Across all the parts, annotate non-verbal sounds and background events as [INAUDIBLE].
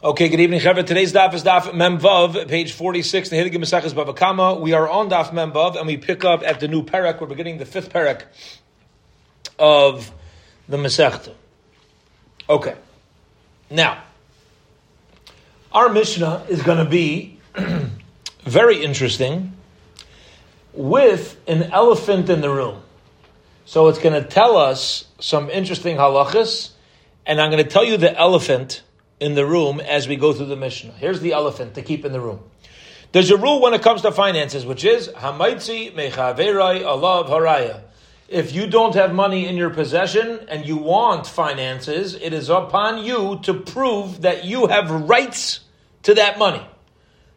Okay, good evening, Chevra. Today's daf is daf Memvav, page 46, the Hiligim Mesachas Bava Kama. We are on daf Memvav, and we pick up at the new parak. We're beginning the fifth parak of the Masechta. Okay. Now, our Mishnah is going to be [CLEARS THROAT] very interesting with an elephant in the room. So it's going to tell us some interesting halachas, and I'm going to tell you the elephant in the room as we go through the Mishnah. Here's the elephant to keep in the room. There's a rule when it comes to finances, which is hamotzi mechavero alav haraya. If you don't have money in your possession and you want finances, it is upon you to prove that you have rights to that money.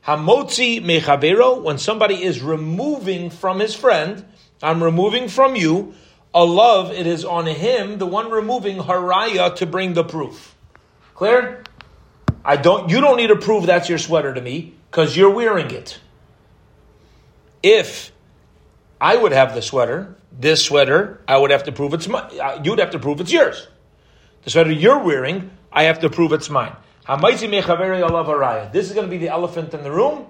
Hamotzi mechavero, when somebody is removing from his friend, I'm removing from you, a love, it is on him, the one removing haraya, to bring the proof. Clear? I don't. You don't need to prove that's your sweater to me because you're wearing it. If I would have the sweater, this sweater, I would have to prove it's mine. Uh, you'd have to prove it's yours. The sweater you're wearing, I have to prove it's mine. This is going to be the elephant in the room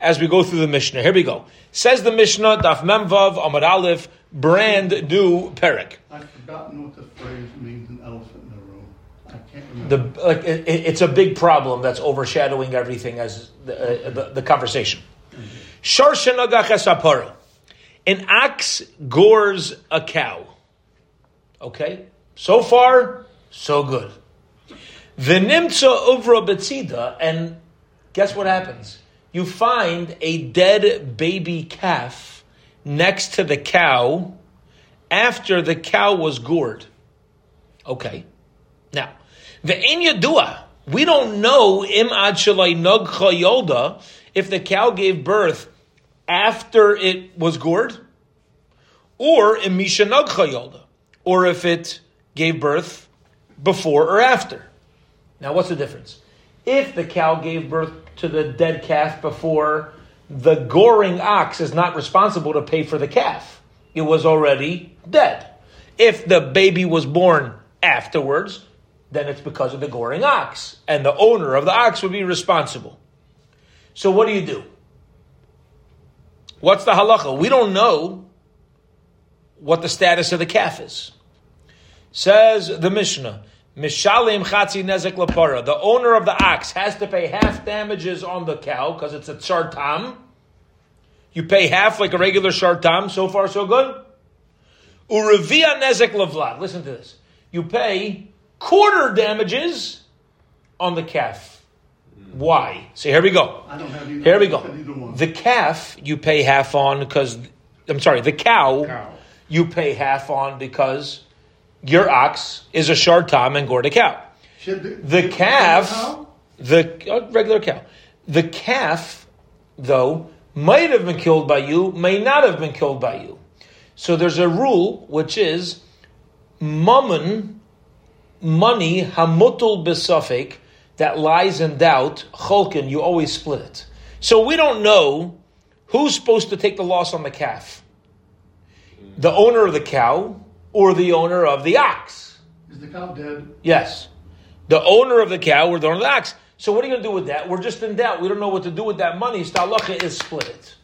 as we go through the Mishnah. Here we go. Says the Mishnah, Daf Memvav, Amar Aleph, brand new Perek. I've forgotten what the phrase means, an elephant in the room. The, like, it, it's a big problem that's overshadowing everything as the, uh, the, the conversation. An ox gores a cow. Okay? So far, so good. V'nimtza uvra betzida, and guess what happens? You find a dead baby calf next to the cow after the cow was gored. Okay. Now, the yadua, we don't know im ad shalai yolda if the cow gave birth after it was gored, or im yolda, or if it gave birth before or after. Now, what's the difference? If the cow gave birth to the dead calf before, the goring ox is not responsible to pay for the calf. It was already dead. If the baby was born afterwards, then it's because of the goring ox, and the owner of the ox would be responsible. So, what do you do? What's the halacha? We don't know what the status of the calf is. Says the Mishnah, Mishalim Chatzi Nezek Lapara. The owner of the ox has to pay half damages on the cow because it's a chartam. You pay half like a regular chartam. So far, so good. Urevia Nezek Lavlad. Listen to this. You pay quarter damages on the calf. Why? So here we go. I don't have. Here we go. don't have either one. The calf you pay half on because I'm sorry, the cow, Cow. you pay half on because your ox is a shartam and gored a cow. The, The calf, How? the uh, regular cow, the calf, though, might have been killed by you, may not have been killed by you. So there's a rule which is mammon, money, hamutul besafek, that lies in doubt, cholkin, you always split it. So we don't know who's supposed to take the loss on the calf. The owner of the cow or the owner of the ox. Is the cow dead? Yes. The owner of the cow or the owner of the ox. So what are you going to do with that? We're just in doubt. We don't know what to do with that money. Stalacha is split it.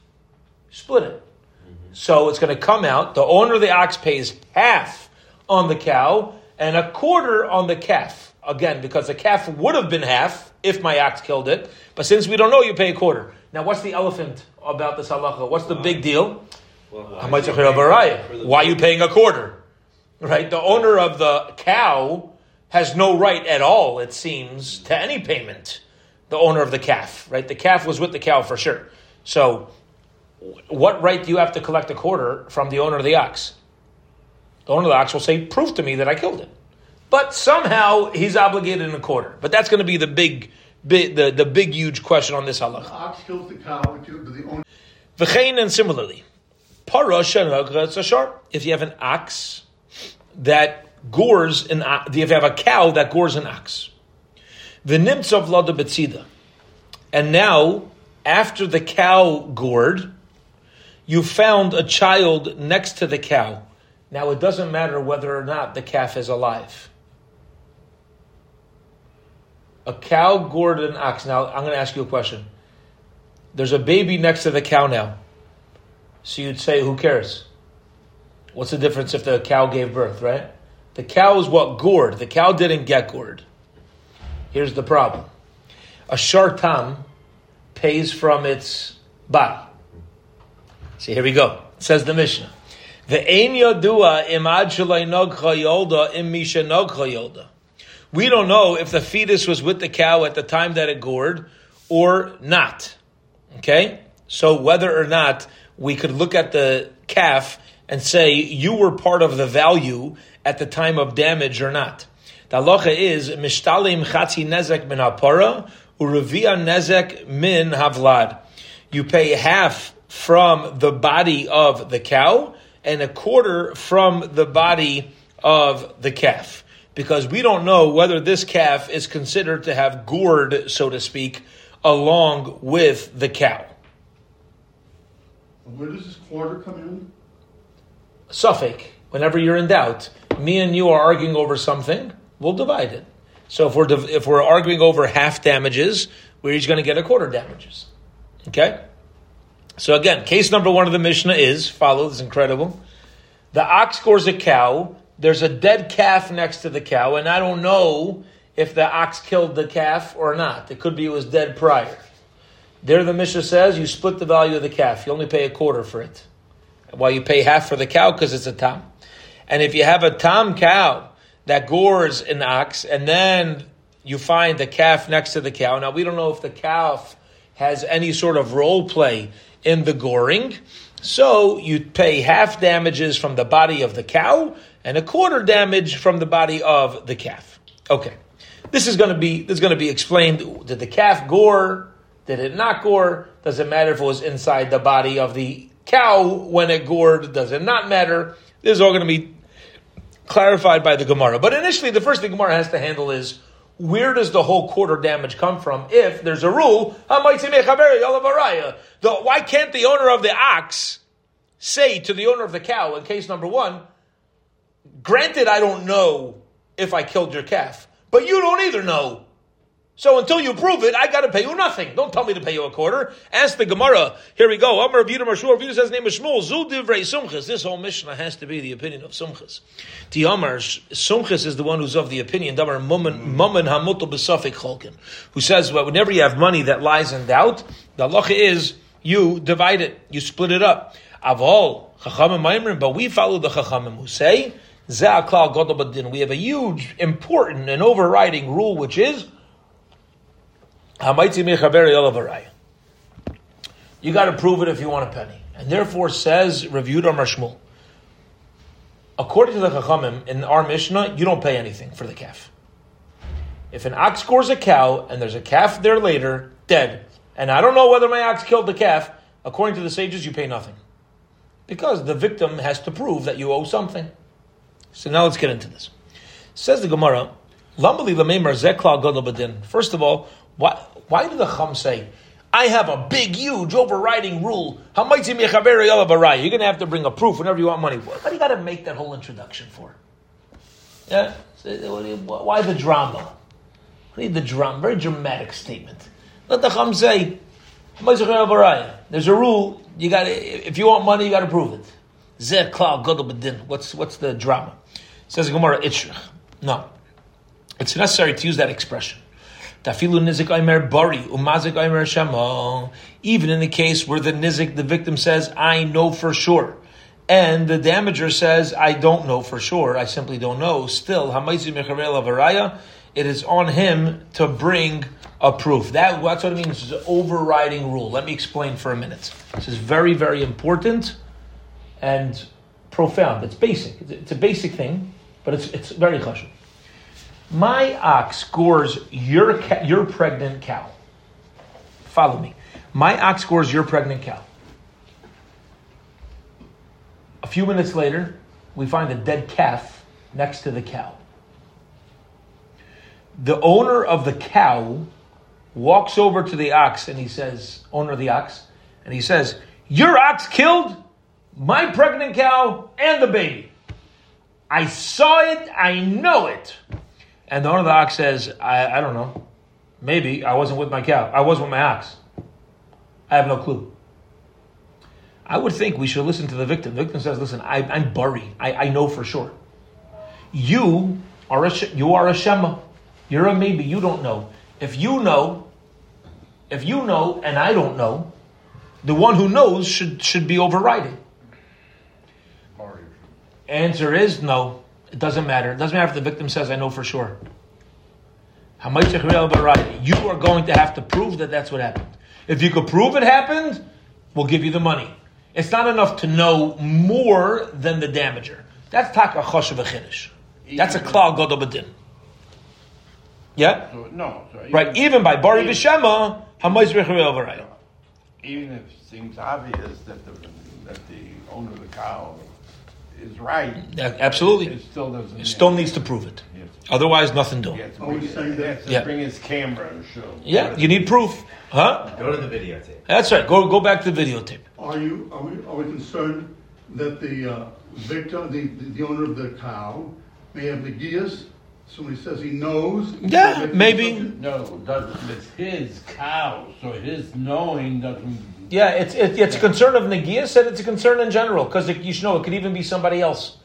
Split it. Mm-hmm. So it's going to come out. The owner of the ox pays half on the cow and a quarter on the calf. Again, because the calf would have been half if my ox killed it. But since we don't know, you pay a quarter. Now, what's the elephant about this halacha? What's the big deal? Much of Baraya? Why are you paying a quarter? Right? The owner of the cow has no right at all, it seems, to any payment. The owner of the calf, right? The calf was with the cow for sure. So, what right do you have to collect a quarter from the owner of the ox? The owner of the ox will say, "Prove to me that I killed it." But somehow he's obligated in a quarter. But that's going to be the big, big the, the big, huge question on this The ox kills the cow, but the owner. V'chein and similarly, If you have an ox that gores an, o- if you have a cow that gores an ox, v'nimtzav lada betzida, and now after the cow gored, you found a child next to the cow. Now it doesn't matter whether or not the calf is alive. a cow gored an ox. Now, I'm going to ask you a question. There's a baby next to the cow now. So you'd say, who cares? What's the difference if the cow gave birth, right? The cow is what gored. The cow didn't get gored. Here's the problem. A shartam pays from its body. See, here we go. It says the Mishnah. The yodua imad nogcha yolda im misha yolda. We don't know if the fetus was with the cow at the time that it gored or not. Okay? So whether or not we could look at the calf and say you were part of the value at the time of damage or not. The halacha is mishtalim chatzi nezek min hapara urevia nezek min havlad. You pay half from the body of the cow and a quarter from the body of the calf. Because we don't know whether this calf is considered to have gored, so to speak, along with the cow. Where does this quarter come in? Safek, whenever you're in doubt, me and you are arguing over something, we'll divide it. So if we're div- if we're arguing over half damages, we're each going to get a quarter damages. Okay. So again, case number one of the Mishnah is follow. This is incredible. The ox scores a cow. There's a dead calf next to the cow, and I don't know if the ox killed the calf or not. It could be it was dead prior. There, the Mishnah says you split the value of the calf. You only pay a quarter for it. While you pay half for the cow because it's a tam. And if you have a tam cow that gores an ox, and then you find the calf next to the cow. Now we don't know if the calf has any sort of role play in the goring. So you pay half damages from the body of the cow and a quarter damage from the body of the calf. Okay. This is going to be this is going to be explained. Did the calf gore? Did it not gore? Does it matter if it was inside the body of the cow when it gored? Does it not matter? This is all going to be clarified by the Gemara. But initially, the first thing Gemara has to handle is where does the whole quarter damage come from? If there's a rule, why can't the owner of the ox say to the owner of the cow in case number one, granted, I don't know if I killed your calf, but you don't either know. So until you prove it, I got to pay you nothing. Don't tell me to pay you a quarter. Ask the Gemara. Here we go. Amar Rav Mashur. Rav says name is Shmuel. Zul divrei Sumchas. This whole Mishnah has to be the opinion of Sumchas. The Amar Sumchas is the one who's of the opinion. Damar Mammon Hamutal Besafik Cholkin, who says well, whenever you have money that lies in doubt, the halacha is you divide it, you split it up. Avol Chachamim Maimrim, but we follow the Chachamim who say. We have a huge, important, and overriding rule, which is you got to prove it if you want a penny. And therefore says, reviewed Amar Shmuel, according to the Chachamim, in our Mishnah, you don't pay anything for the calf. If an ox scores a cow and there's a calf there later, dead, and I don't know whether my ox killed the calf, according to the sages, you pay nothing. Because the victim has to prove that you owe something. So now let's get into this. Says the Gemara, First of all, why, why did the Chum say, I have a big, huge, overriding rule. You're going to have to bring a proof whenever you want money. What do you got to make that whole introduction for? Yeah? Why the drama? Read the drama. Very dramatic statement. Let the Chum say, there's a rule. You got if you want money, you got to prove it. What's what's the drama? Says Gemara Itzrich. No, it's necessary to use that expression. Even in the case where the nizik, the victim says, I know for sure, and the damager says, I don't know for sure, I simply don't know, still, it is on him to bring a proof. That, that's what it means, it's an overriding rule. Let me explain for a minute. This is very, very important and profound. It's basic. It's a basic thing, but it's, it's very chashuv. My ox scores your, ca- your pregnant cow. Follow me. My ox scores your pregnant cow. A few minutes later, we find a dead calf next to the cow. The owner of the cow walks over to the ox and he says, owner of the ox, and he says, Your ox killed my pregnant cow and the baby. I saw it, I know it. And the owner of the ox says, I, I don't know. Maybe I wasn't with my cow. I was with my ox. I have no clue. I would think we should listen to the victim. The victim says, "Listen, I, am buried. I, I know for sure. You are a you are a shema. You're a maybe. You don't know. If you know, if you know, and I don't know, the one who knows should should be overriding. Answer is no. It doesn't matter. It doesn't matter if the victim says, "I know for sure." You are going to have to prove that that's what happened. If you could prove it happened, we'll give you the money. It's not enough to know more than the damager. That's taka choshev chiddush. That's a klal godol badin. Yeah. So, no. So even, right. Even by bari b'shema, hamayz Even if it seems obvious that the that the owner of the cow is right. Yeah, absolutely. It, it still doesn't. It still needs to prove it. Yes. Otherwise, nothing doing. Yes. Bring, yeah. bring his camera and show. Yeah, you need proof, huh? Go to the videotape. That's right. Go go back to the videotape. Are you are we are we concerned that the uh, victim, the, the, the owner of the cow, may have the gears? Somebody says he knows. Yeah, maybe. No, it's his cow, so his knowing doesn't yeah, it's it, it's a concern of Nagias and it's a concern in general because you should know it could even be somebody else.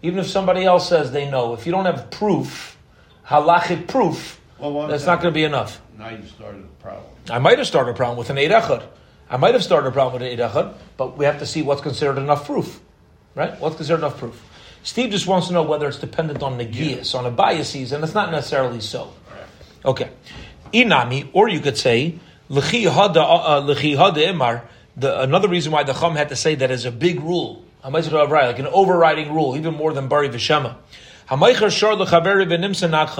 Even if somebody else says they know, if you don't have proof, halachic proof, well, that's not going to be enough. Now you started a problem. I might have started a problem with an Eid I might have started a problem with an Eid but we have to see what's considered enough proof. Right? What's considered enough proof? Steve just wants to know whether it's dependent on Nagias, yeah. on a biases, and it's not necessarily so. Okay. Inami, or you could say, L'chi hada uh, imar. Another reason why the Chum had to say that is a big rule, like an overriding rule, even more than Bari Vishema.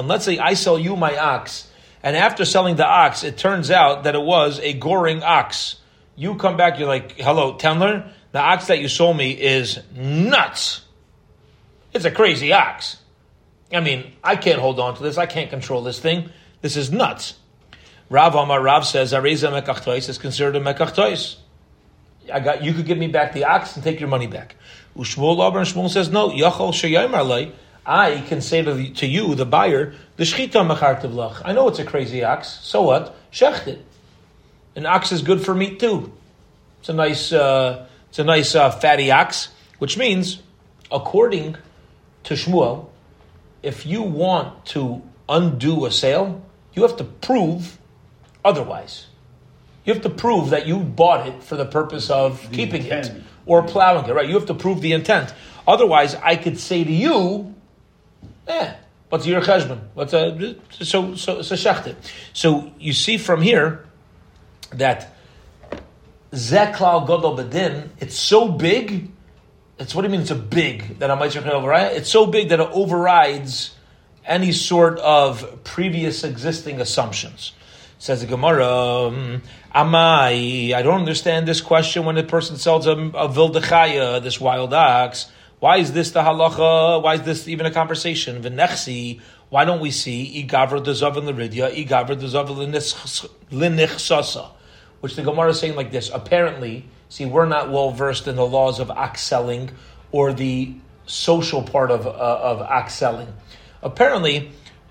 Let's say I sell you my ox, and after selling the ox, it turns out that it was a goring ox. You come back, you're like, hello, Tendler, the ox that you sold me is nuts. It's a crazy ox. I mean, I can't hold on to this. I can't control this thing. This is nuts. Rav Amar Rav says Areza Mekachtois is considered a Mekachtois. I got you could give me back the ox and take your money back. Ushmuel Labar and Shmuel says no. Yachol Sheyayim I can say to, the, to you, the buyer, the shchita mechartiv I know it's a crazy ox. So what? Shecht it. An ox is good for meat too. It's a nice, uh, it's a nice uh, fatty ox, which means, according to Shmuel, if you want to undo a sale, you have to prove otherwise. You have to prove that you bought it for the purpose of the keeping intent. it or plowing it, right? You have to prove the intent. Otherwise, I could say to you, eh, what's your cheshbon? What's a, so, so, so shechted. So you see from here that Zeklal Godol Bedin, it's so big, it's what do you mean it's a big, that I might override? It's so big that it overrides any sort of previous existing assumptions. Says the Gemara, um, am I? I don't understand this question when a person sells a, a vildechaya, this wild ox. Why is this the halacha? Why is this even a conversation? V'nechsi, why don't we see igavra dezav l'ridya, igavra dezav l'nichsasa? Which the Gemara is saying like this. Apparently, see, we're not well versed in the laws of ox selling or the social part of, uh, of ox selling. Apparently,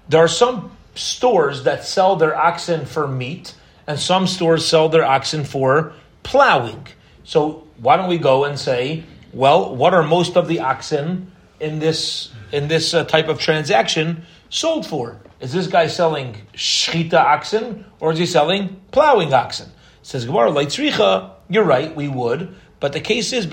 there are some stores that sell their oxen for meat, and some stores sell their oxen for plowing. So why don't we go and say, well, what are most of the oxen in this in this uh, type of transaction sold for? Is this guy selling shchita oxen or is he selling plowing oxen? Says Gemara, Leitzricha, you're right, we would, but the case is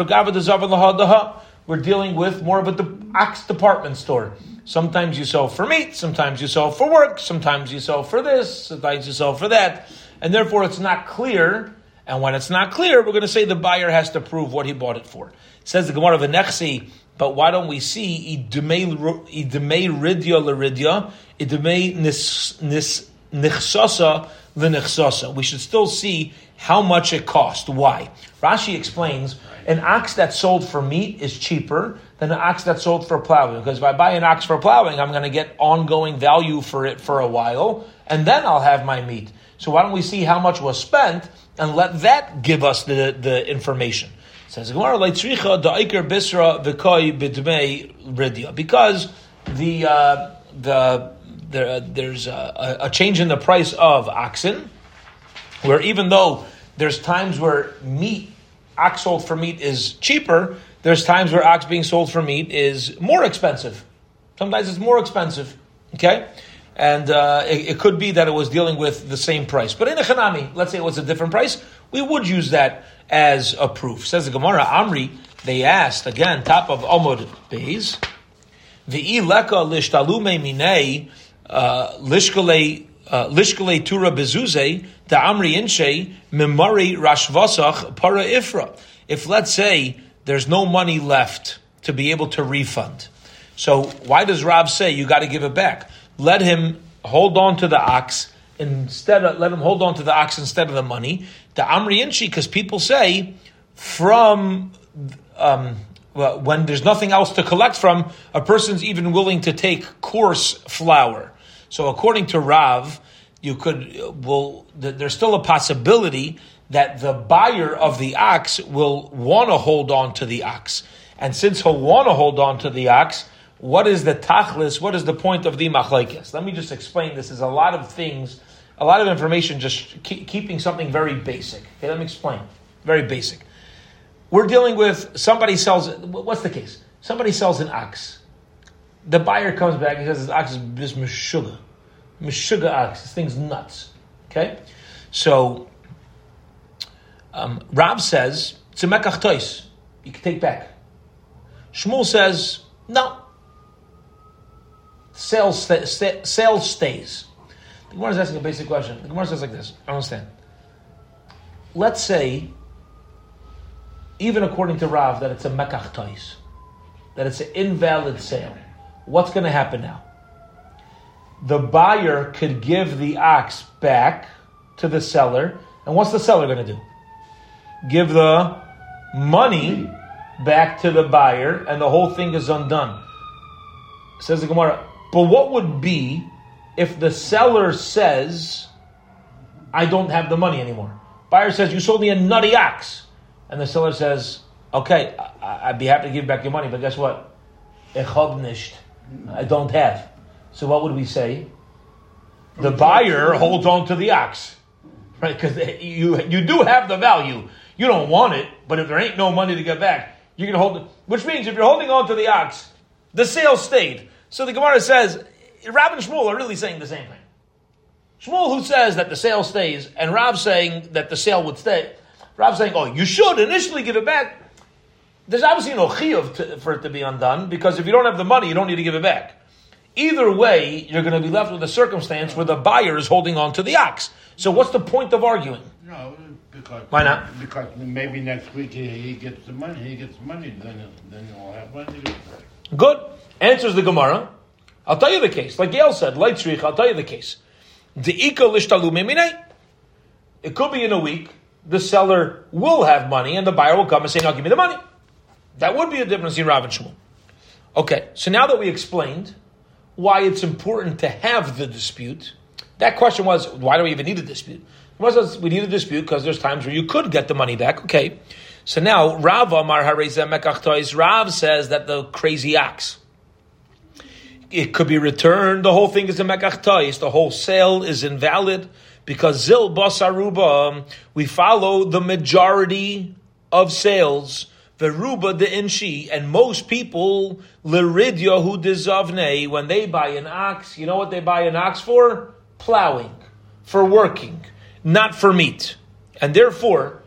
we're dealing with more of a de- ox department store. Sometimes you sell for meat, sometimes you sell for work, sometimes you sell for this, sometimes you sell for that. And therefore it's not clear. And when it's not clear, we're going to say the buyer has to prove what he bought it for. says the Gemara of Nechsi, but why don't we see idemei ridya l'ridya, idemei nichsasa l'nichsasa. We should still see how much it cost. Why? Rashi explains an ox that sold for meat is cheaper than an ox that's sold for plowing. Because if I buy an ox for plowing, I'm going to get ongoing value for it for a while, and then I'll have my meat. So why don't we see how much was spent and let that give us the, the information? It says because the uh, the there, there's a, a change in the price of oxen, where even though there's times where meat, ox sold for meat is cheaper, there's times where ox being sold for meat is more expensive. Sometimes it's more expensive. Okay? And uh, it, it, could be that it was dealing with the same price. But in a Hanami, let's say it was a different price, we would use that as a proof. Says the Gemara, Amri, they asked, again, top of Omod Beis, V'i leka lishtalume minei uh, lishkale lishkale tura bezuze the amri inche memari rashvasach para ifra. If let's say there's no money left to be able to refund, so why does Rav say you got to give it back? Let him hold on to the ox instead of let him hold on to the ox instead of the money. The amri inchi because people say from um, well, when there's nothing else to collect from, a person's even willing to take coarse flour. So according to Rav, you could will there's still a possibility that the buyer of the ox will want to hold on to the ox. And since he'll want to hold on to the ox, what is the tachlis? What is the point of the machlekes? Let me just explain. This is a lot of things, a lot of information, just keep, keeping something very basic. Okay, let me explain. Very basic. We're dealing with somebody sells. What's the case? Somebody sells an ox. The buyer comes back. He says this ox is this meshuga, meshuga ox. This thing's nuts. Okay, so um, says it's a mekach tois. You can take back. Shmuel says no sales, st- sales stays. The Gemara is asking a basic question. The Gemara says like this. I understand. Let's say, even according to Rav, that it's a mekach tais, that it's an invalid sale. What's going to happen now? The buyer could give the ox back to the seller, and what's the seller going to do? Give the money back to the buyer, and the whole thing is undone. Says the Gemara, but what would be if the seller says, I don't have the money anymore? Buyer says, You sold me a nutty ox. And the seller says, Okay, I- would be happy to give back your money, but guess what? I don't have. So what would we say? The buyer holds on to the ox. Right? Because you, you do have the value. You don't want it, but if there ain't no money to get back, you can hold it. Which means if you're holding on to the ox, the sale stayed. So the Gemara says, Rav and Shmuel are really saying the same thing. Shmuel who says that the sale stays, and Rav saying that the sale would stay. Rav saying, oh, you should initially give it back. There's obviously no chiyuv for it to be undone, because if you don't have the money, you don't need to give it back. Either way, you're going to be left with a circumstance where the buyer is holding on to the ox. So what's the point of arguing? No, because why not? Because maybe next week he, he gets the money. He gets money, then then you'll have money. Good. Answers the Gemara. I'll tell you the case. Like Gail said, light Leitzrich, I'll tell you the case. It could be in a week, the seller will have money and the buyer will come and say, Now give me the money. That would be a difference in Rav and Shmuel. Okay, so now that we explained why it's important to have the dispute, that question was, why do we even need a dispute? we need a dispute because there's times where you could get the money back. Okay, so now Rav Amar Rav says that the crazy ox, it could be returned. The whole thing is a mekach The whole sale is invalid because zil basaruba. We follow the majority of sales. Veruba de inshi, and most people liridya hu dezavne when they buy an ox. You know what they buy an ox for? Plowing, for working, not for meat. And therefore,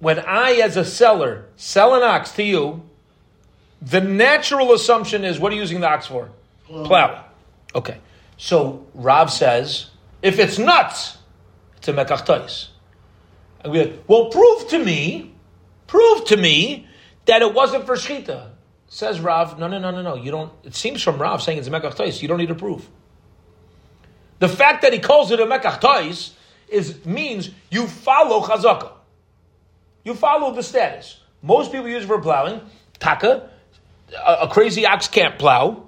when I, as a seller, sell an ox to you, the natural assumption is what are you using the ox for? Plowing. Okay. So Rav says, if it's nuts, it's a mekach And we like, well, prove to me, prove to me that it wasn't for shchita. Says Rav, no, no, no, no, no. You don't. It seems from Rav saying it's a mekach You don't need to prove. The fact that he calls it a mekach Tois is means you follow chazakah. You follow the status. Most people use for plowing. Taka, a, a crazy ox can't plow.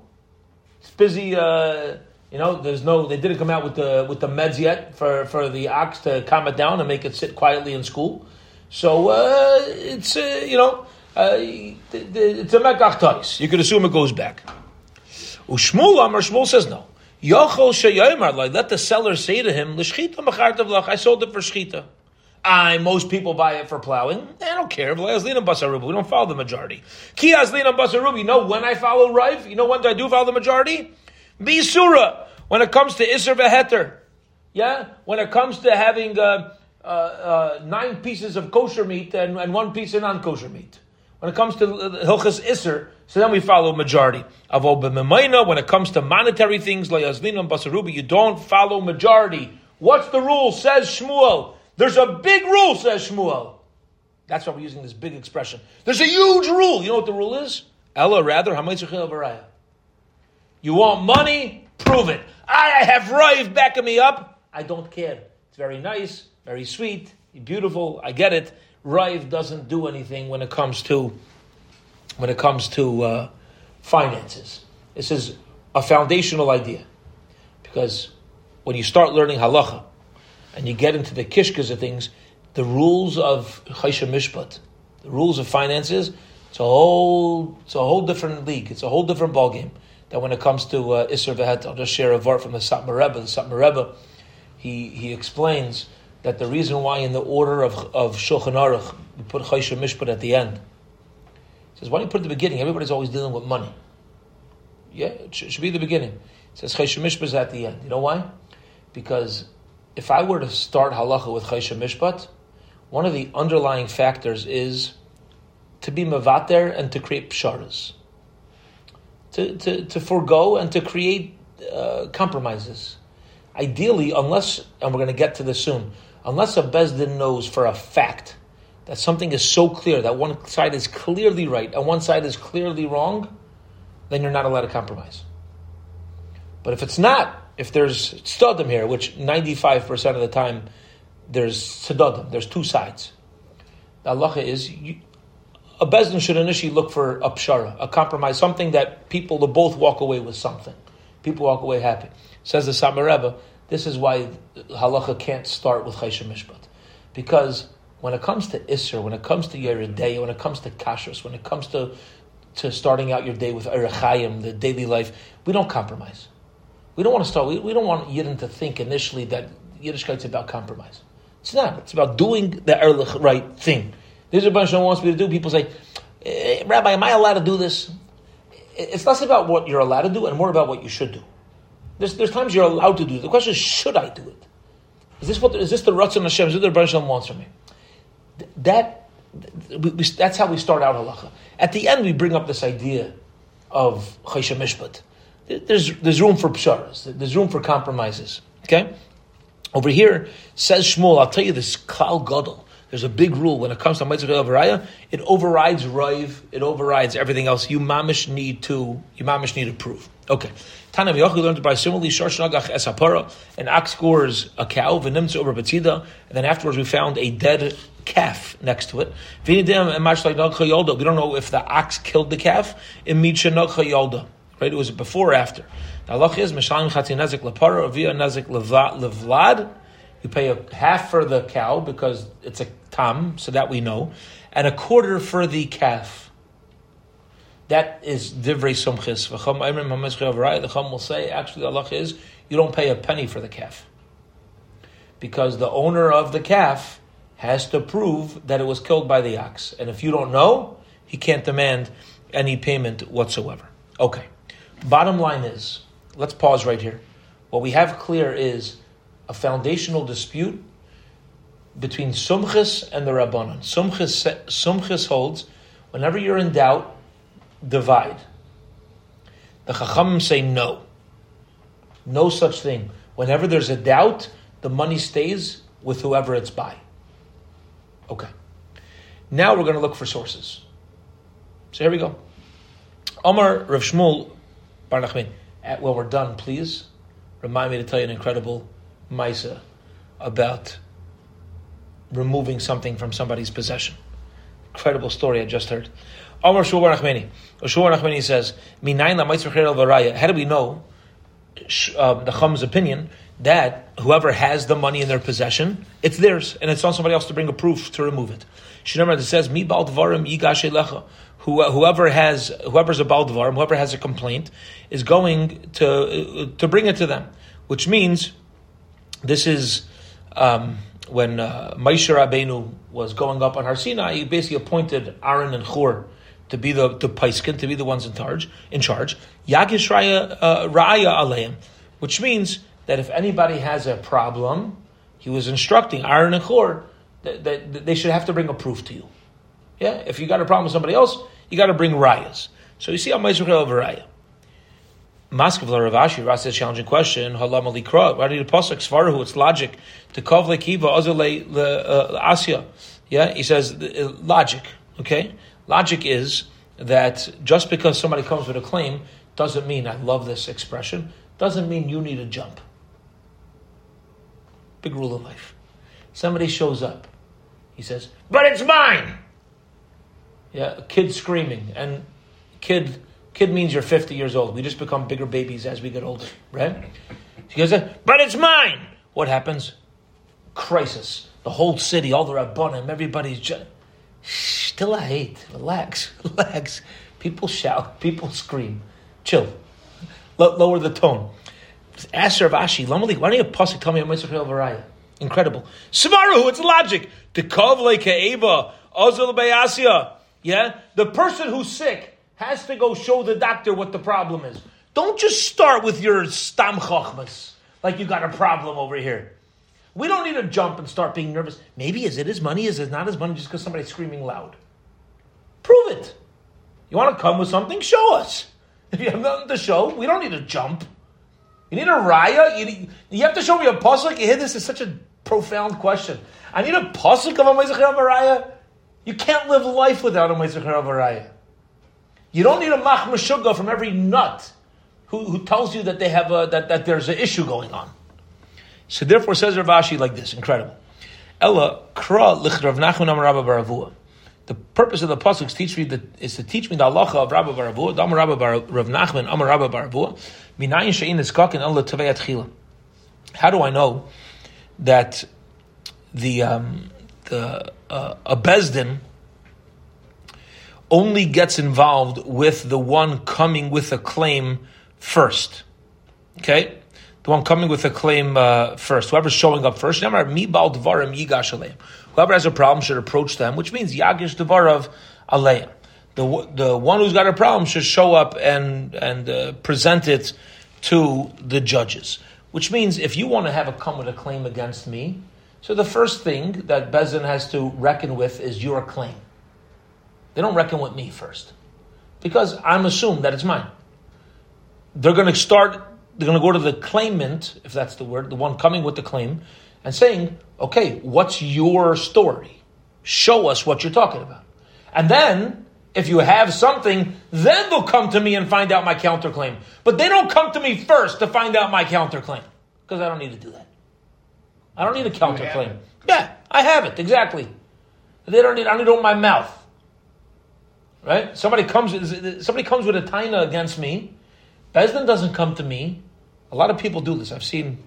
It's busy. Uh, you know, there's no. They didn't come out with the with the meds yet for, for the ox to calm it down and make it sit quietly in school. So uh, it's uh, you know uh, it's a mekach tais. You could assume it goes back. Ushmul Amar Shmuel says no. Yochol sheyomar like let the seller say to him, "L'shchita machartav lach." I sold it for shchita. I most people buy it for plowing. I don't care. We don't follow the majority. You know when I follow Rive? You know when do I do follow the majority? Bisura. When it comes to Isser Veheter. Yeah? When it comes to having uh, uh, uh, nine pieces of kosher meat and, and one piece of non-kosher meat. When it comes to Hilchas Isser, so then we follow majority. When it comes to monetary things, you don't follow majority. What's the rule? Says Shmuel. There's a big rule, says Shmuel. That's why we're using this big expression. There's a huge rule. You know what the rule is? Ella, rather, You want money? Prove it. I have Rive backing me up. I don't care. It's very nice, very sweet, beautiful. I get it. Rive doesn't do anything when it comes to when it comes to uh, finances. This is a foundational idea because when you start learning halacha and you get into the kishkas of things, the rules of choshen mishpat, the rules of finances, it's a whole it's a whole different league. It's a whole different ballgame that when it comes to uh, Isser Vehet, I'll just share a vart from the Satmar Rebbe. The Satmar Rebbe, he, he explains that the reason why in the order of, of Shulchan Aruch, we put Choshen Mishpat at the end. He says, why do you put it at the beginning? Everybody's always dealing with money. Yeah, it should, be the beginning. It says Choshen Mishpat is at the end. You know why? Because if I were to start halacha with Choshen Mishpat, one of the underlying factors is to be mavater and to create psharas to, to, to forego and to create uh, compromises. Ideally, unless, and we're going to get to this soon, unless a Bezdin knows for a fact that something is so clear, that one side is clearly right and one side is clearly wrong, then you're not allowed to compromise. But if it's not, if there's tzedadim here, which 95% of the time there's tzedadim, there's two sides. The halacha is you, a bezdin should initially look for a pshara, a compromise, something that people will both walk away with something. People walk away happy. Says the Satmar Rebbe, this is why halacha can't start with Choshen Mishpat. Because when it comes to Isser, when it comes to Yeridei, when it comes to Kashrus, when it comes to, to starting out your day with Erechayim, the daily life, we don't compromise. We don't want to start, we, we don't want Yidden to think initially that Yiddishkeit is about compromise. It's not. It's about doing the Erlich right thing. This is a bunch of wants me to do. People say, eh, Rabbi, am I allowed to do this? It's less about what you're allowed to do and more about what you should do. There's, there's times you're allowed to do it. The question is, should I do it? Is this what is this the Ratzon Hashem? Is this the Rebbe Shalom wants from me? That that's how we start out halacha. At the end, we bring up this idea of choshen mishpat. There's there's room for psharas. There's room for compromises. Okay. Over here says Shmuel. I'll tell you this klal gadol. There's a big rule when it comes to Mitzvah Avaraya, it overrides Rive, it overrides everything else. You mamish need to, you mamish need to prove. Okay. Tanam Yochi learned by similarly Shorshnagach Esapara, an ox scores a cow, Venimtza over Batida, and then afterwards we found a dead calf next to it. We don't know if the ox killed the calf. Right? It was before or after. The halach is Mishalim Chatzin Nezik Lapara, Via Nezik Levlad. You pay a half for the cow because it's a tam, so that we know, and a quarter for the calf. That is divrei sumchis. The chum will say, actually, the Allah is you don't pay a penny for the calf because the owner of the calf has to prove that it was killed by the ox, and if you don't know, he can't demand any payment whatsoever. Okay. Bottom line is, let's pause right here. What we have clear is a foundational dispute between Sumchis and the Rabbanon. Sumchis, Sumchis holds, whenever you're in doubt, divide. The Chachamim say no. No such thing. Whenever there's a doubt, the money stays with whoever it's by. Okay. Now we're going to look for sources. So here we go. Omar Rav Shmuel Bar Nachman. Uh, when we're done, please remind me to tell you an incredible Misa about removing something from somebody's possession. Incredible story I just heard. Omar Shmuel bar Nachmani. Shmuel bar Nachmani says, How do we know um, the Chum's opinion that whoever has the money in their possession, it's theirs, and it's on somebody else to bring a proof to remove it. Shinamar says, "Mi baldvarim elecha." Whoever has, whoever's a baldvarim, whoever has a complaint, is going to to bring it to them, which means this is um, when uh, Moshe Rabbeinu was going up on Har Sinai. He basically appointed Aaron and Chur to be the the paiskin, to be the ones in charge. In charge, Yagish Raya uh, Aleim, which means that if anybody has a problem, he was instructing Aaron and Chur that, that, they should have to bring a proof to you. Yeah, if you got a problem with somebody else, you got to bring rayas. So you see how Ma'aser of raya. Maskav Rav Ashi Ras says challenging question. Halam alikra. Why did the pasuk svarhu? It's logic to kavle kiva azale le asya. Yeah, he says uh, logic. Okay, logic is that just because somebody comes with a claim doesn't mean I love this expression. Doesn't mean you need to jump. Big rule of life. Somebody shows up. He says, "But it's mine." Yeah, a kid screaming, and kid kid means you're 50 years old. We just become bigger babies as we get older, right? He goes, "But it's mine." What happens? Crisis. The whole city, all the rabbanim, everybody's just still I hate. Relax, [LAUGHS] relax. People shout, people scream. Chill. L- lower the tone. Ask Rav Ashi, why don't you pasuk tell me a Mitzvah Varaya? Incredible. Samaru, it's logic. The Kavle Ka'eva, Ozil Bayasya. Yeah? The person who's sick has to go show the doctor what the problem is. Don't just start with your stam chochmas, like you got a problem over here. We don't need to jump and start being nervous. Maybe is it his money? Is it not his money just because somebody's screaming loud? Prove it. You want to come with something? Show us. If you have nothing to show, we don't need to jump. You need a raya. You, need, you have to show me a pasuk. You hear this is such a profound question. I need a pasuk of a meizacher raya. You can't live life without a meizacher raya. You don't need a mach from every nut who, who tells you that they have a, that, that there's an issue going on. So therefore, says Rav Ashi like this, incredible. Ella kra lichrav nachman Rabba bar Avuha. The purpose of the pasuk teach me that is to teach me the halacha of Rabba bar Avuha. Dam Rabba Rav Nachman Amar Rabba bar Avuha. Minayin shein eskakin ella tavei atchila. How do I know that the um, the uh, a bezdin only gets involved with the one coming with a claim first? Okay, the one coming with a claim uh, first. Whoever's showing up first. Whoever has a problem should approach them, which means yagish devarav aleim. The, the one who's got a problem should show up and and uh, present it to the judges. Which means if you want to have a come with a claim against me, so the first thing that Bezin has to reckon with is your claim. They don't reckon with me first. Because I'm assumed that it's mine. They're going to start, they're going to go to the claimant, if that's the word, the one coming with the claim, and saying, okay, what's your story? Show us what you're talking about. And then if you have something, then they'll come to me and find out my counterclaim. But they don't come to me first to find out my counterclaim because I don't need to do that. I don't need a counterclaim. Yeah, I have it exactly. They don't need. I need it on my mouth. Right? Somebody comes. Somebody comes with a taina against me. Bezdin doesn't come to me. A lot of people do this. I've seen.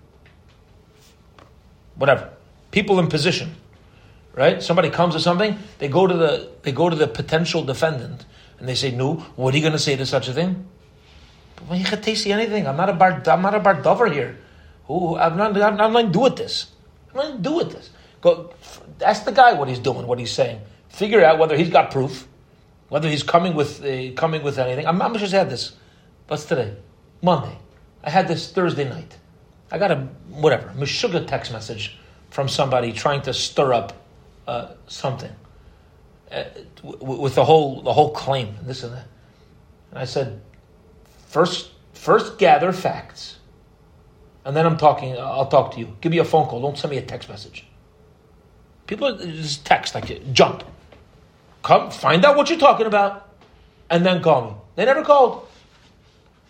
Whatever. People in position right? Somebody comes to something, they go to the they go to the potential defendant and they say, "No, what are you going to say to such a thing?" Well, you can taste anything. I'm not a bar. I'm not a bar dover here. Who I'm not. I'm not going to do with this. I'm not going to do with this. Go ask the guy what he's doing, what he's saying. Figure out whether he's got proof, whether he's coming with uh, coming with anything. I'm, I'm just had this. What's today? Monday. I had this Thursday night. I got a whatever, a sugar text message from somebody trying to stir up uh, something uh, with the whole the whole claim and this and that. And I said, first first gather facts, and then I'm talking. I'll talk to you. Give me a phone call. Don't send me a text message. People just text like jump. Come find out what you're talking about, and then call me. They never called.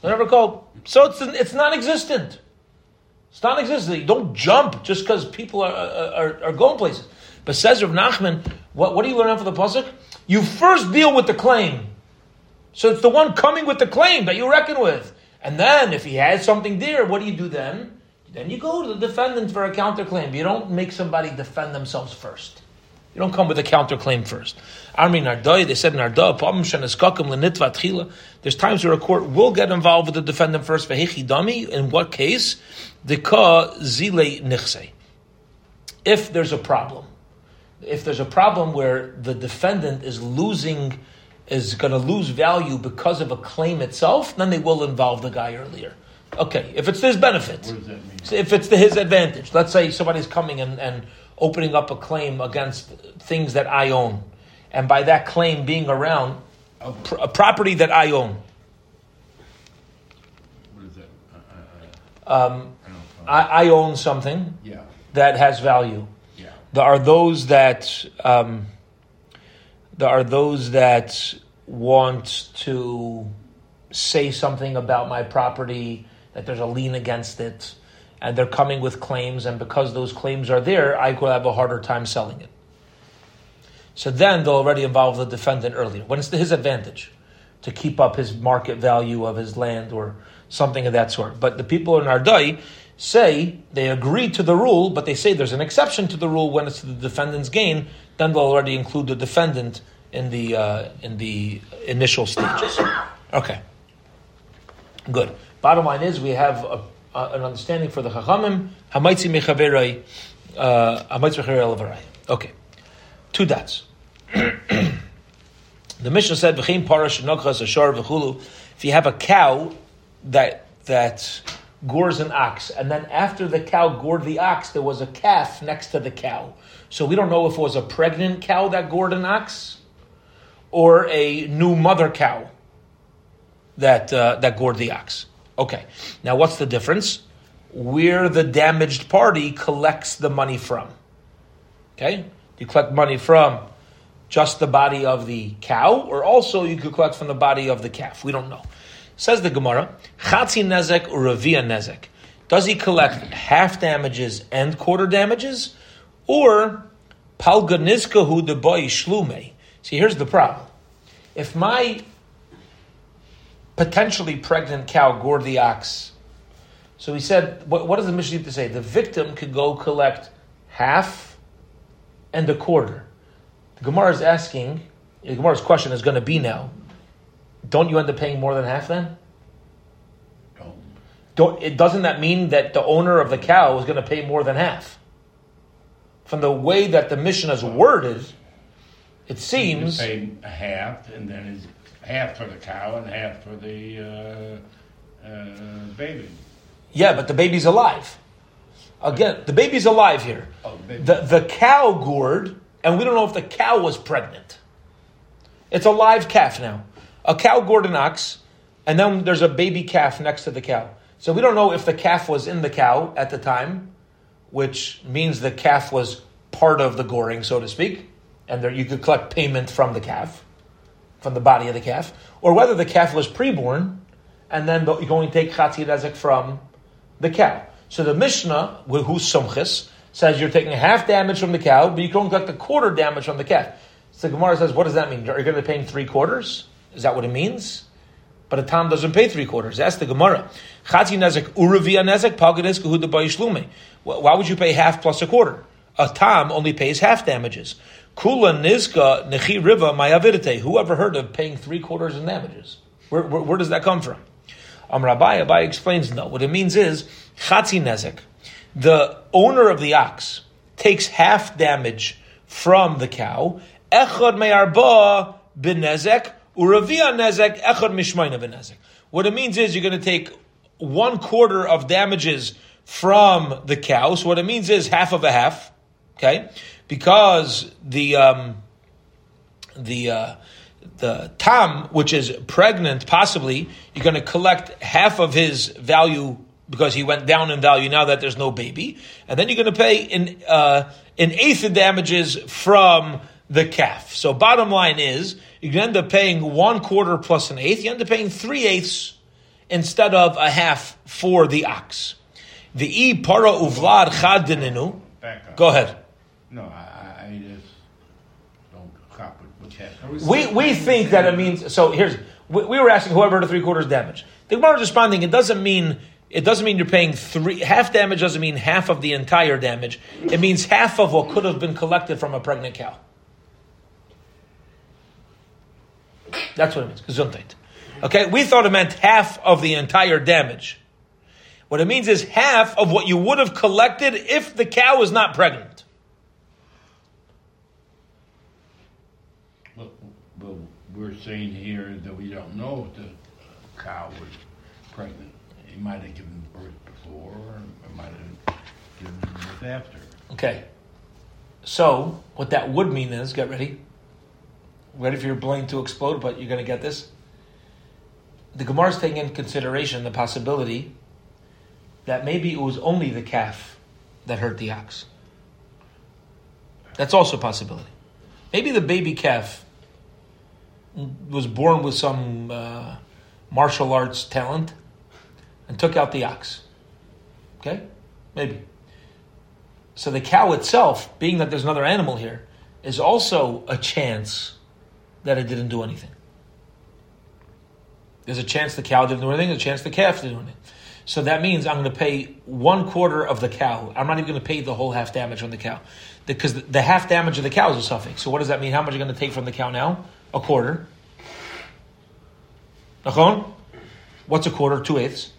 They never called. So it's it's non-existent. It's non-existent. You don't jump just because people are, are, are going places. But says Rav Nachman, what, what do you learn out for the pasuk? You first deal with the claim. So it's the one coming with the claim that you reckon with. And then if he has something there, what do you do then? Then you go to the defendant for a counterclaim. You don't make somebody defend themselves first. You don't come with a counterclaim first. Armi Nehardei, they said Nardo, there's times where a court will get involved with the defendant first. dami. In what case? The zile nichse. If there's a problem, if there's a problem where the defendant is losing, is going to lose value because of a claim itself, then they will involve the guy earlier. Okay, if it's his benefit, What does that mean? if it's to his advantage, let's say somebody's coming and, and opening up a claim against things that I own, and by that claim being around Oh, pr- a property that I own, What is that? I- I- I- um, I. I, I own something Yeah, that has value. yeah. There are those that um, there are those that want to say something about my property that there's a lien against it, and they're coming with claims, and because those claims are there, I could have a harder time selling it. So then they'll already involve the defendant earlier when it's to his advantage to keep up his market value of his land or something of that sort. But the people in Nehardei say they agree to the rule, but they say there's an exception to the rule when it's to the defendant's gain. Then they'll already include the defendant in the uh, in the initial stages. Okay, good. Bottom line is we have a, a, an understanding for the Chachamim. Hamotzi mechavero, uh, hamotzi mechavero levarai. Okay, two dots. [CLEARS THROAT] The Mishnah said, "V'chein parash nogchas ashar v'chulu." If you have a cow that that gores an ox, and then after the cow gored the ox, there was a calf next to the cow. So we don't know if it was a pregnant cow that gored an ox, or a new mother cow that uh, that gored the ox. Okay, now what's the difference? Where the damaged party collects the money from. Okay, you collect money from just the body of the cow, or also you could collect from the body of the calf. We don't know. Says the Gemara, Chatzi nezek or Ravia nezek. Does he collect half damages and quarter damages, or palga nizkahu de boy shlume? See, here's the problem. If my potentially pregnant cow gored the ox, so he said, what, what does the Mishnah to say? The victim could go collect half and a quarter. The Gemara is asking, the Gemara's question is going to be now, don't you end up paying more than half then? Don't. Don't, it, doesn't that mean that the owner of the cow is going to pay more than half? From the way that the Mishnah is worded, it seems. Pay a half, and then it's half for the cow and half for the uh, uh, baby. Yeah, but the baby's alive. Again, the baby's alive here. Oh, the baby. The, the cow gored, and we don't know if the cow was pregnant. It's a live calf now. A cow gored an ox, and then there's a baby calf next to the cow. So we don't know if the calf was in the cow at the time, which means the calf was part of the goring, so to speak, and there you could collect payment from the calf, from the body of the calf, or whether the calf was preborn, and then you're going to take chatzi nezek from the cow. So the Mishnah, who's sumchis, says you're taking half damage from the cow, but you can only collect a quarter damage from the calf. So Gemara says, what does that mean? Are you going to be paying three quarters? Is that what it means? But a tam doesn't pay three quarters. That's the Gemara. Chatzi nezek uravia nezek pagades kahuda bayishlume. Why would you pay half plus a quarter? A tam only pays half damages. Kula nizka nechi riva mayavidite. Who ever heard of paying three quarters in damages? Where, where, where does that come from? Um, Rabbi Abaye explains no. What it means is chatzi nezek. The owner of the ox takes half damage from the cow. Echad meyarba benezek uravia nezek echad mishmayna benezek. What it means is you're going to take one quarter of damages from the cow. So what it means is half of a half. Okay, because the um, the uh, the tam, which is pregnant, possibly you're going to collect half of his value because he went down in value now that there's no baby, and then you're going to pay an uh, an eighth of damages from the calf. So bottom line is you're going to end up paying one quarter plus an eighth. You end up paying three eighths instead of a half for the ox. The e para uvlad chadininu. Go ahead. No, I, I, I just don't cop with what's. We, we think that it means so. Here's we, we were asking whoever heard of three quarters damage. The Gemara is responding. It doesn't mean it doesn't mean you're paying three half damage. Doesn't mean half of the entire damage. It means half of what could have been collected from a pregnant cow. That's what it means. Gesundheit. Okay, we thought it meant half of the entire damage. What it means is half of what you would have collected if the cow was not pregnant. But, but we're saying here that we don't know if the cow was pregnant. He might have given birth before, or it might have given birth after. Okay. So, what that would mean is, get ready. Ready for your brain to explode, but you're going to get this. The Gemara is taking into consideration the possibility that maybe it was only the calf that hurt the ox. That's also a possibility. Maybe the baby calf was born with some uh, martial arts talent and took out the ox. Okay? Maybe. So the cow itself, being that there's another animal here, is also a chance that it didn't do anything. There's a chance the cow didn't do anything, there's a chance the calf didn't do anything. So that means I'm going to pay one quarter of the cow. I'm not even going to pay the whole half damage on the cow. Because the half damage of the cow is a safek. So what does that mean? How much are you going to take from the cow now? A quarter. Nachon? What's a quarter? Two eighths.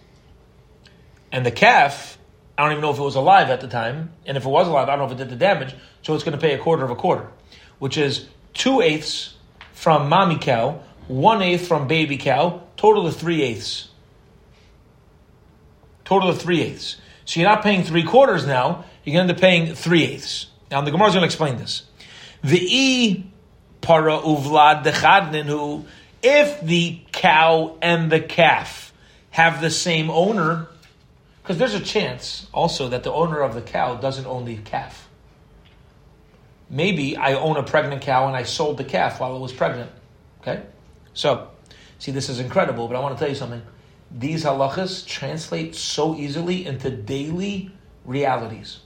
And the calf, I don't even know if it was alive at the time. And if it was alive, I don't know if it did the damage. So it's going to pay a quarter of a quarter, which is two eighths from mommy cow, one eighth from baby cow, total of three eighths. Total of three eighths. So you're not paying three quarters now, you're going to end up paying three eighths. Now the Gemara is going to explain this. The e para uvlad dechadninu, if the cow and the calf have the same owner, because there's a chance also that the owner of the cow doesn't own the calf. Maybe I own a pregnant cow and I sold the calf while it was pregnant. Okay? So, see, this is incredible, but I want to tell you something. These halachas translate so easily into daily realities.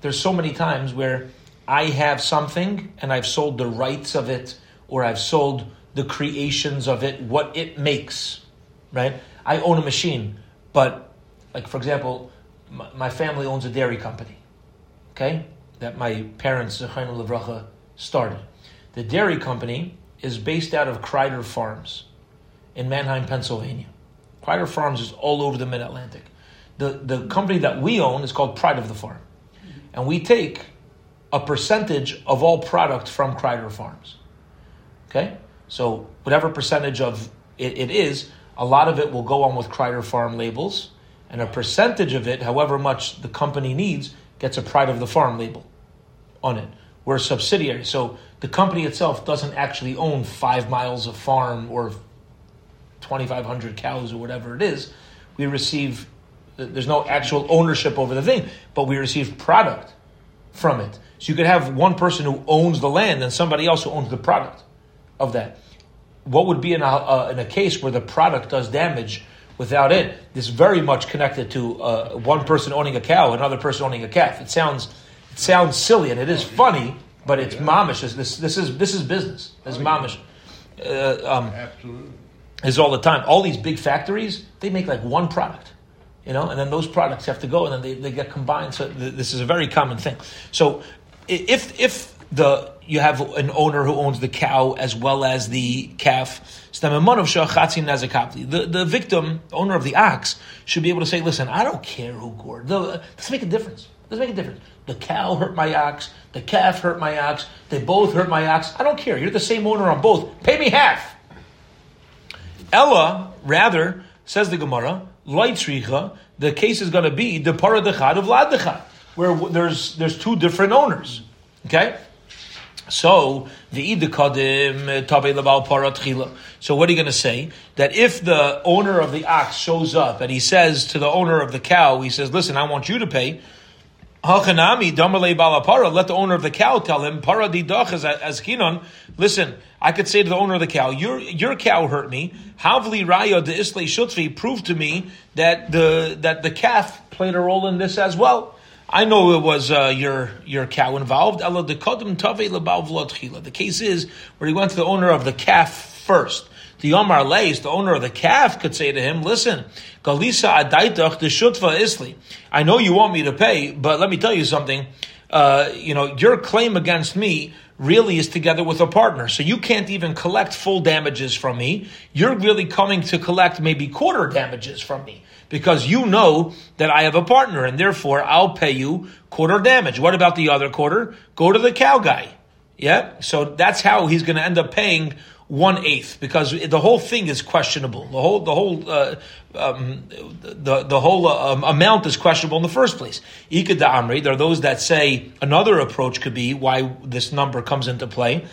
There's so many times where I have something and I've sold the rights of it or I've sold the creations of it, what it makes, right? I own a machine, but, like, for example, my, family owns a dairy company, okay? That my parents, Zechainu Levracha, started. The dairy company is based out of Kreider Farms in Manheim, Pennsylvania. Kreider Farms is all over the Mid Atlantic. The, the company that we own is called Pride of the Farm. And we take a percentage of all product from Kreider Farms. Okay? So, whatever percentage of it, it is, a lot of it will go on with Kreider Farm labels, and a percentage of it, however much the company needs, gets a Pride of the Farm label on it. We're a subsidiary. So, the company itself doesn't actually own five miles of farm or 2,500 cows or whatever it is. We receive, there's no actual ownership over the thing, but we receive product from it. So you could have one person who owns the land and somebody else who owns the product of that. What would be in a, uh, in a case where the product does damage without it? This is very much connected to uh, one person owning a cow, another person owning a calf. It sounds, it sounds silly and it is funny, but it's mamish. This, this is this is business. This is mamish. Uh, um, Absolutely. is all the time. All these big factories, they make like one product, you know, and then those products have to go and then they, they get combined. So th- this is a very common thing. So if if the you have an owner who owns the cow as well as the calf, the, the victim, owner of the ox, should be able to say, listen, I don't care who gored. The, doesn't make a difference. Doesn't make a difference. The cow hurt my ox. The calf hurt my ox. They both hurt my ox. I don't care. You're the same owner on both. Pay me half. Ella, rather, says the Gemara, the case is going to be the paradechad of the chad of ladechad, where there's there's two different owners. Okay? So the idikadim uh, tabe labal paratchila. So what are you going to say? That if the owner of the ox shows up and he says to the owner of the cow, he says, "Listen, I want you to pay." Hachanami damalei balapara. Let the owner of the cow tell him para didach as as kinon. Listen, I could say to the owner of the cow, your your cow hurt me. Havli raya de islay shutfi. Prove to me that the that the calf played a role in this as well. I know it was uh, your your cow involved. The case is where he went to the owner of the calf first. The Yomar Leis, the owner of the calf, could say to him, listen, Galisa adaitach the shutva isli. I know you want me to pay, but let me tell you something. Uh, you know, your claim against me really is together with a partner. So you can't even collect full damages from me. You're really coming to collect maybe quarter damages from me because you know that I have a partner and therefore I'll pay you quarter damage. What about the other quarter? Go to the cow guy. Yeah. So that's how he's going to end up paying one eighth because the whole thing is questionable. The whole the whole uh, um, the the whole uh, amount is questionable in the first place. Ika Amri, there are those that say another approach could be why this number comes into play.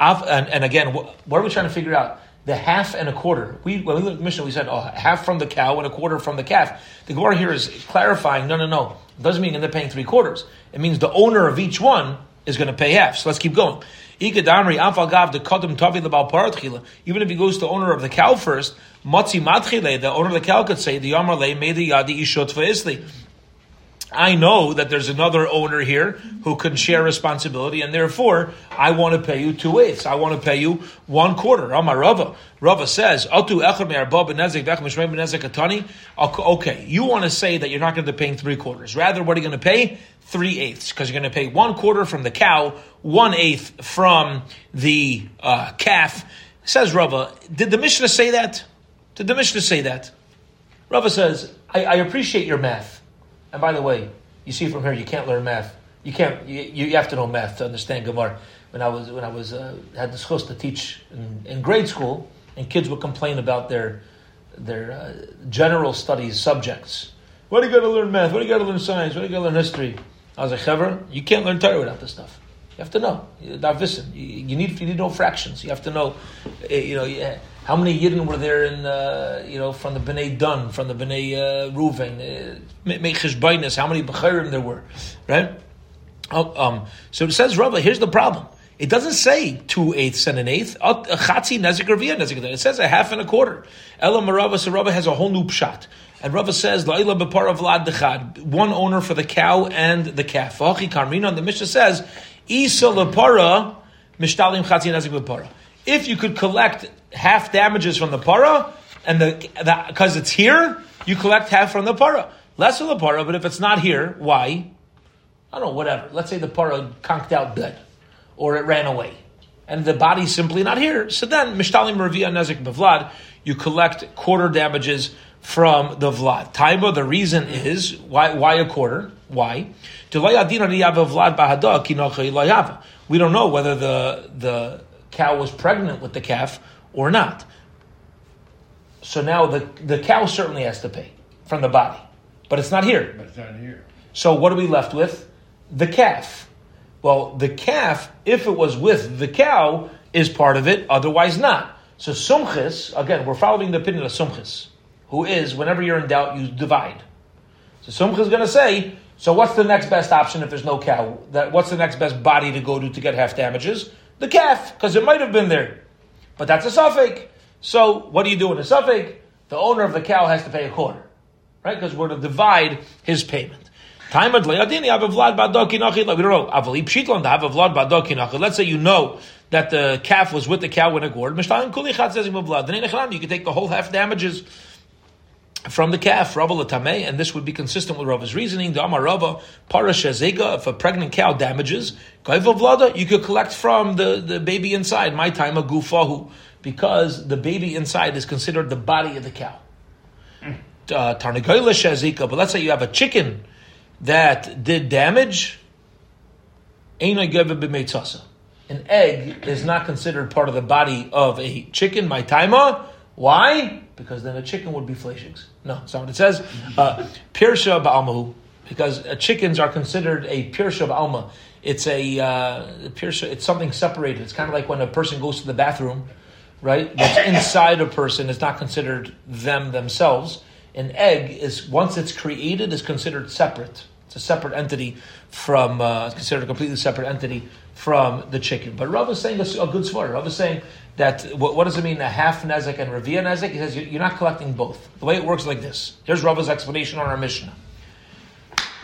And, and again, what are we trying to figure out? The half and a quarter. We when we looked at the Mishnah, we said oh, half from the cow and a quarter from the calf. The Gemara here is clarifying. No, no, no. It doesn't mean they're paying three quarters. It means the owner of each one is going to pay half. So let's keep going. Even if he goes to the owner of the cow first, the owner of the cow could say, the Yamarle made the Yadi Ishot Isli. I know that there's another owner here who can share responsibility, and therefore I want to pay you two eighths. I want to pay you one quarter. Amar Rava. Rava says, Okay, you want to say that you're not going to be paying three quarters. Rather, what are you going to pay? Three eighths, because you're going to pay one quarter from the cow, one eighth from the uh, calf. Says Rava, did the Mishnah say that? Did the Mishnah say that? Rava says, I, I appreciate your math. And by the way, you see from here, you can't learn math. You can't. You, you have to know math to understand Gemara. When I was when I was uh, had the chus to teach in, in, grade school, and kids would complain about their their uh, general studies subjects. What do you got to learn math? What do you got to learn science? What do you got to learn history? I was like, Hever, you can't learn Torah without this stuff. You have to know. You, you need you need to know fractions. You have to know. Eh, you know. Yeah, how many Yidden were there in, uh, you know, from the Bnei Dun, from the Bnei uh, Ruven, uh, how many Bechirim there were, right? Oh, um, so it says, Rabbi, here's the problem. It doesn't say two eighths and an eighth. Nezik. It says a half and a quarter. Ella Marava, so Rabbi has a whole new pshat. And Rava says, La'ila bepar vlad one owner for the cow and the calf. V'achi karmina, and the Mishnah says, Isa mishtalim chatzi nezik. If you could collect half damages from the para, and the because it's here, you collect half from the para. Less from the para, but if it's not here, why? I don't know, whatever. Let's say the para conked out dead, or it ran away, and the body's simply not here. So then, mishtalim ravia nezik bevlad, you collect quarter damages from the vlad. Taiba, the reason is why why a quarter? Why? We don't know whether the the cow was pregnant with the calf or not. So now the, the cow certainly has to pay from the body, but it's not here. But it's not here. So what are we left with? The calf. Well, the calf, if it was with the cow, is part of it, otherwise not. So sumchis, again, we're following the opinion of sumchis, who is, whenever you're in doubt, you divide. So sumchis is going to say, so what's the next best option if there's no cow? That What's the next best body to go to to get half damages? The calf, because it might have been there. But that's a safek. So what do you do in a safek? The owner of the cow has to pay a quarter, right? Because we're to divide his payment. Time We don't know. Let's say you know that the calf was with the cow when it gored. You can take the whole half damages from the calf, Rava Latame, and this would be consistent with Rava's reasoning. The Amar Rava, Parashazega, if a pregnant cow damages, Vlada, you could collect from the, the baby inside, my time a gufahu, because the baby inside is considered the body of the cow. Hmm. Uh, but let's say you have a chicken that did damage, An egg is not considered part of the body of a chicken, my timer. Why? Because then a chicken would be fleshings. No, that's not what it says. Uh, Pirsha ba'almahu, because uh, chickens are considered a pirsha ba'alma. It's a uh, pirsha, it's something separated. It's kind of like when a person goes to the bathroom, right? What's inside a person is not considered them themselves. An egg is, once it's created, is considered separate. It's a separate entity from, uh, considered a completely separate entity from the chicken. But Rav is saying a, a good svar. Rav is saying that what, what, does it mean a half nezek and revia nezek? He says you're not collecting both. The way it works like this. Here's Rava's explanation on our Mishnah.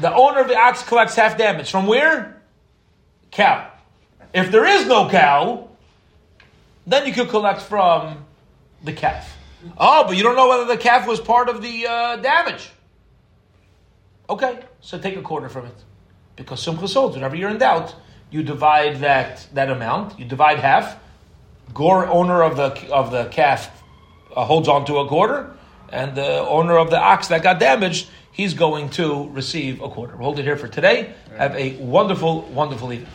The owner of the ox collects half damage from where? Cow. If there is no cow, then you could collect from the calf. Oh, but you don't know whether the calf was part of the uh, damage. Okay, so take a quarter from it. Because Simcha sold, whenever you're in doubt, you divide that, that amount, you divide half. Gore, owner of the, of the calf, uh, holds on to a quarter, and the owner of the ox that got damaged, he's going to receive a quarter. We'll hold it here for today. Have a wonderful, wonderful evening.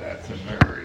That's a very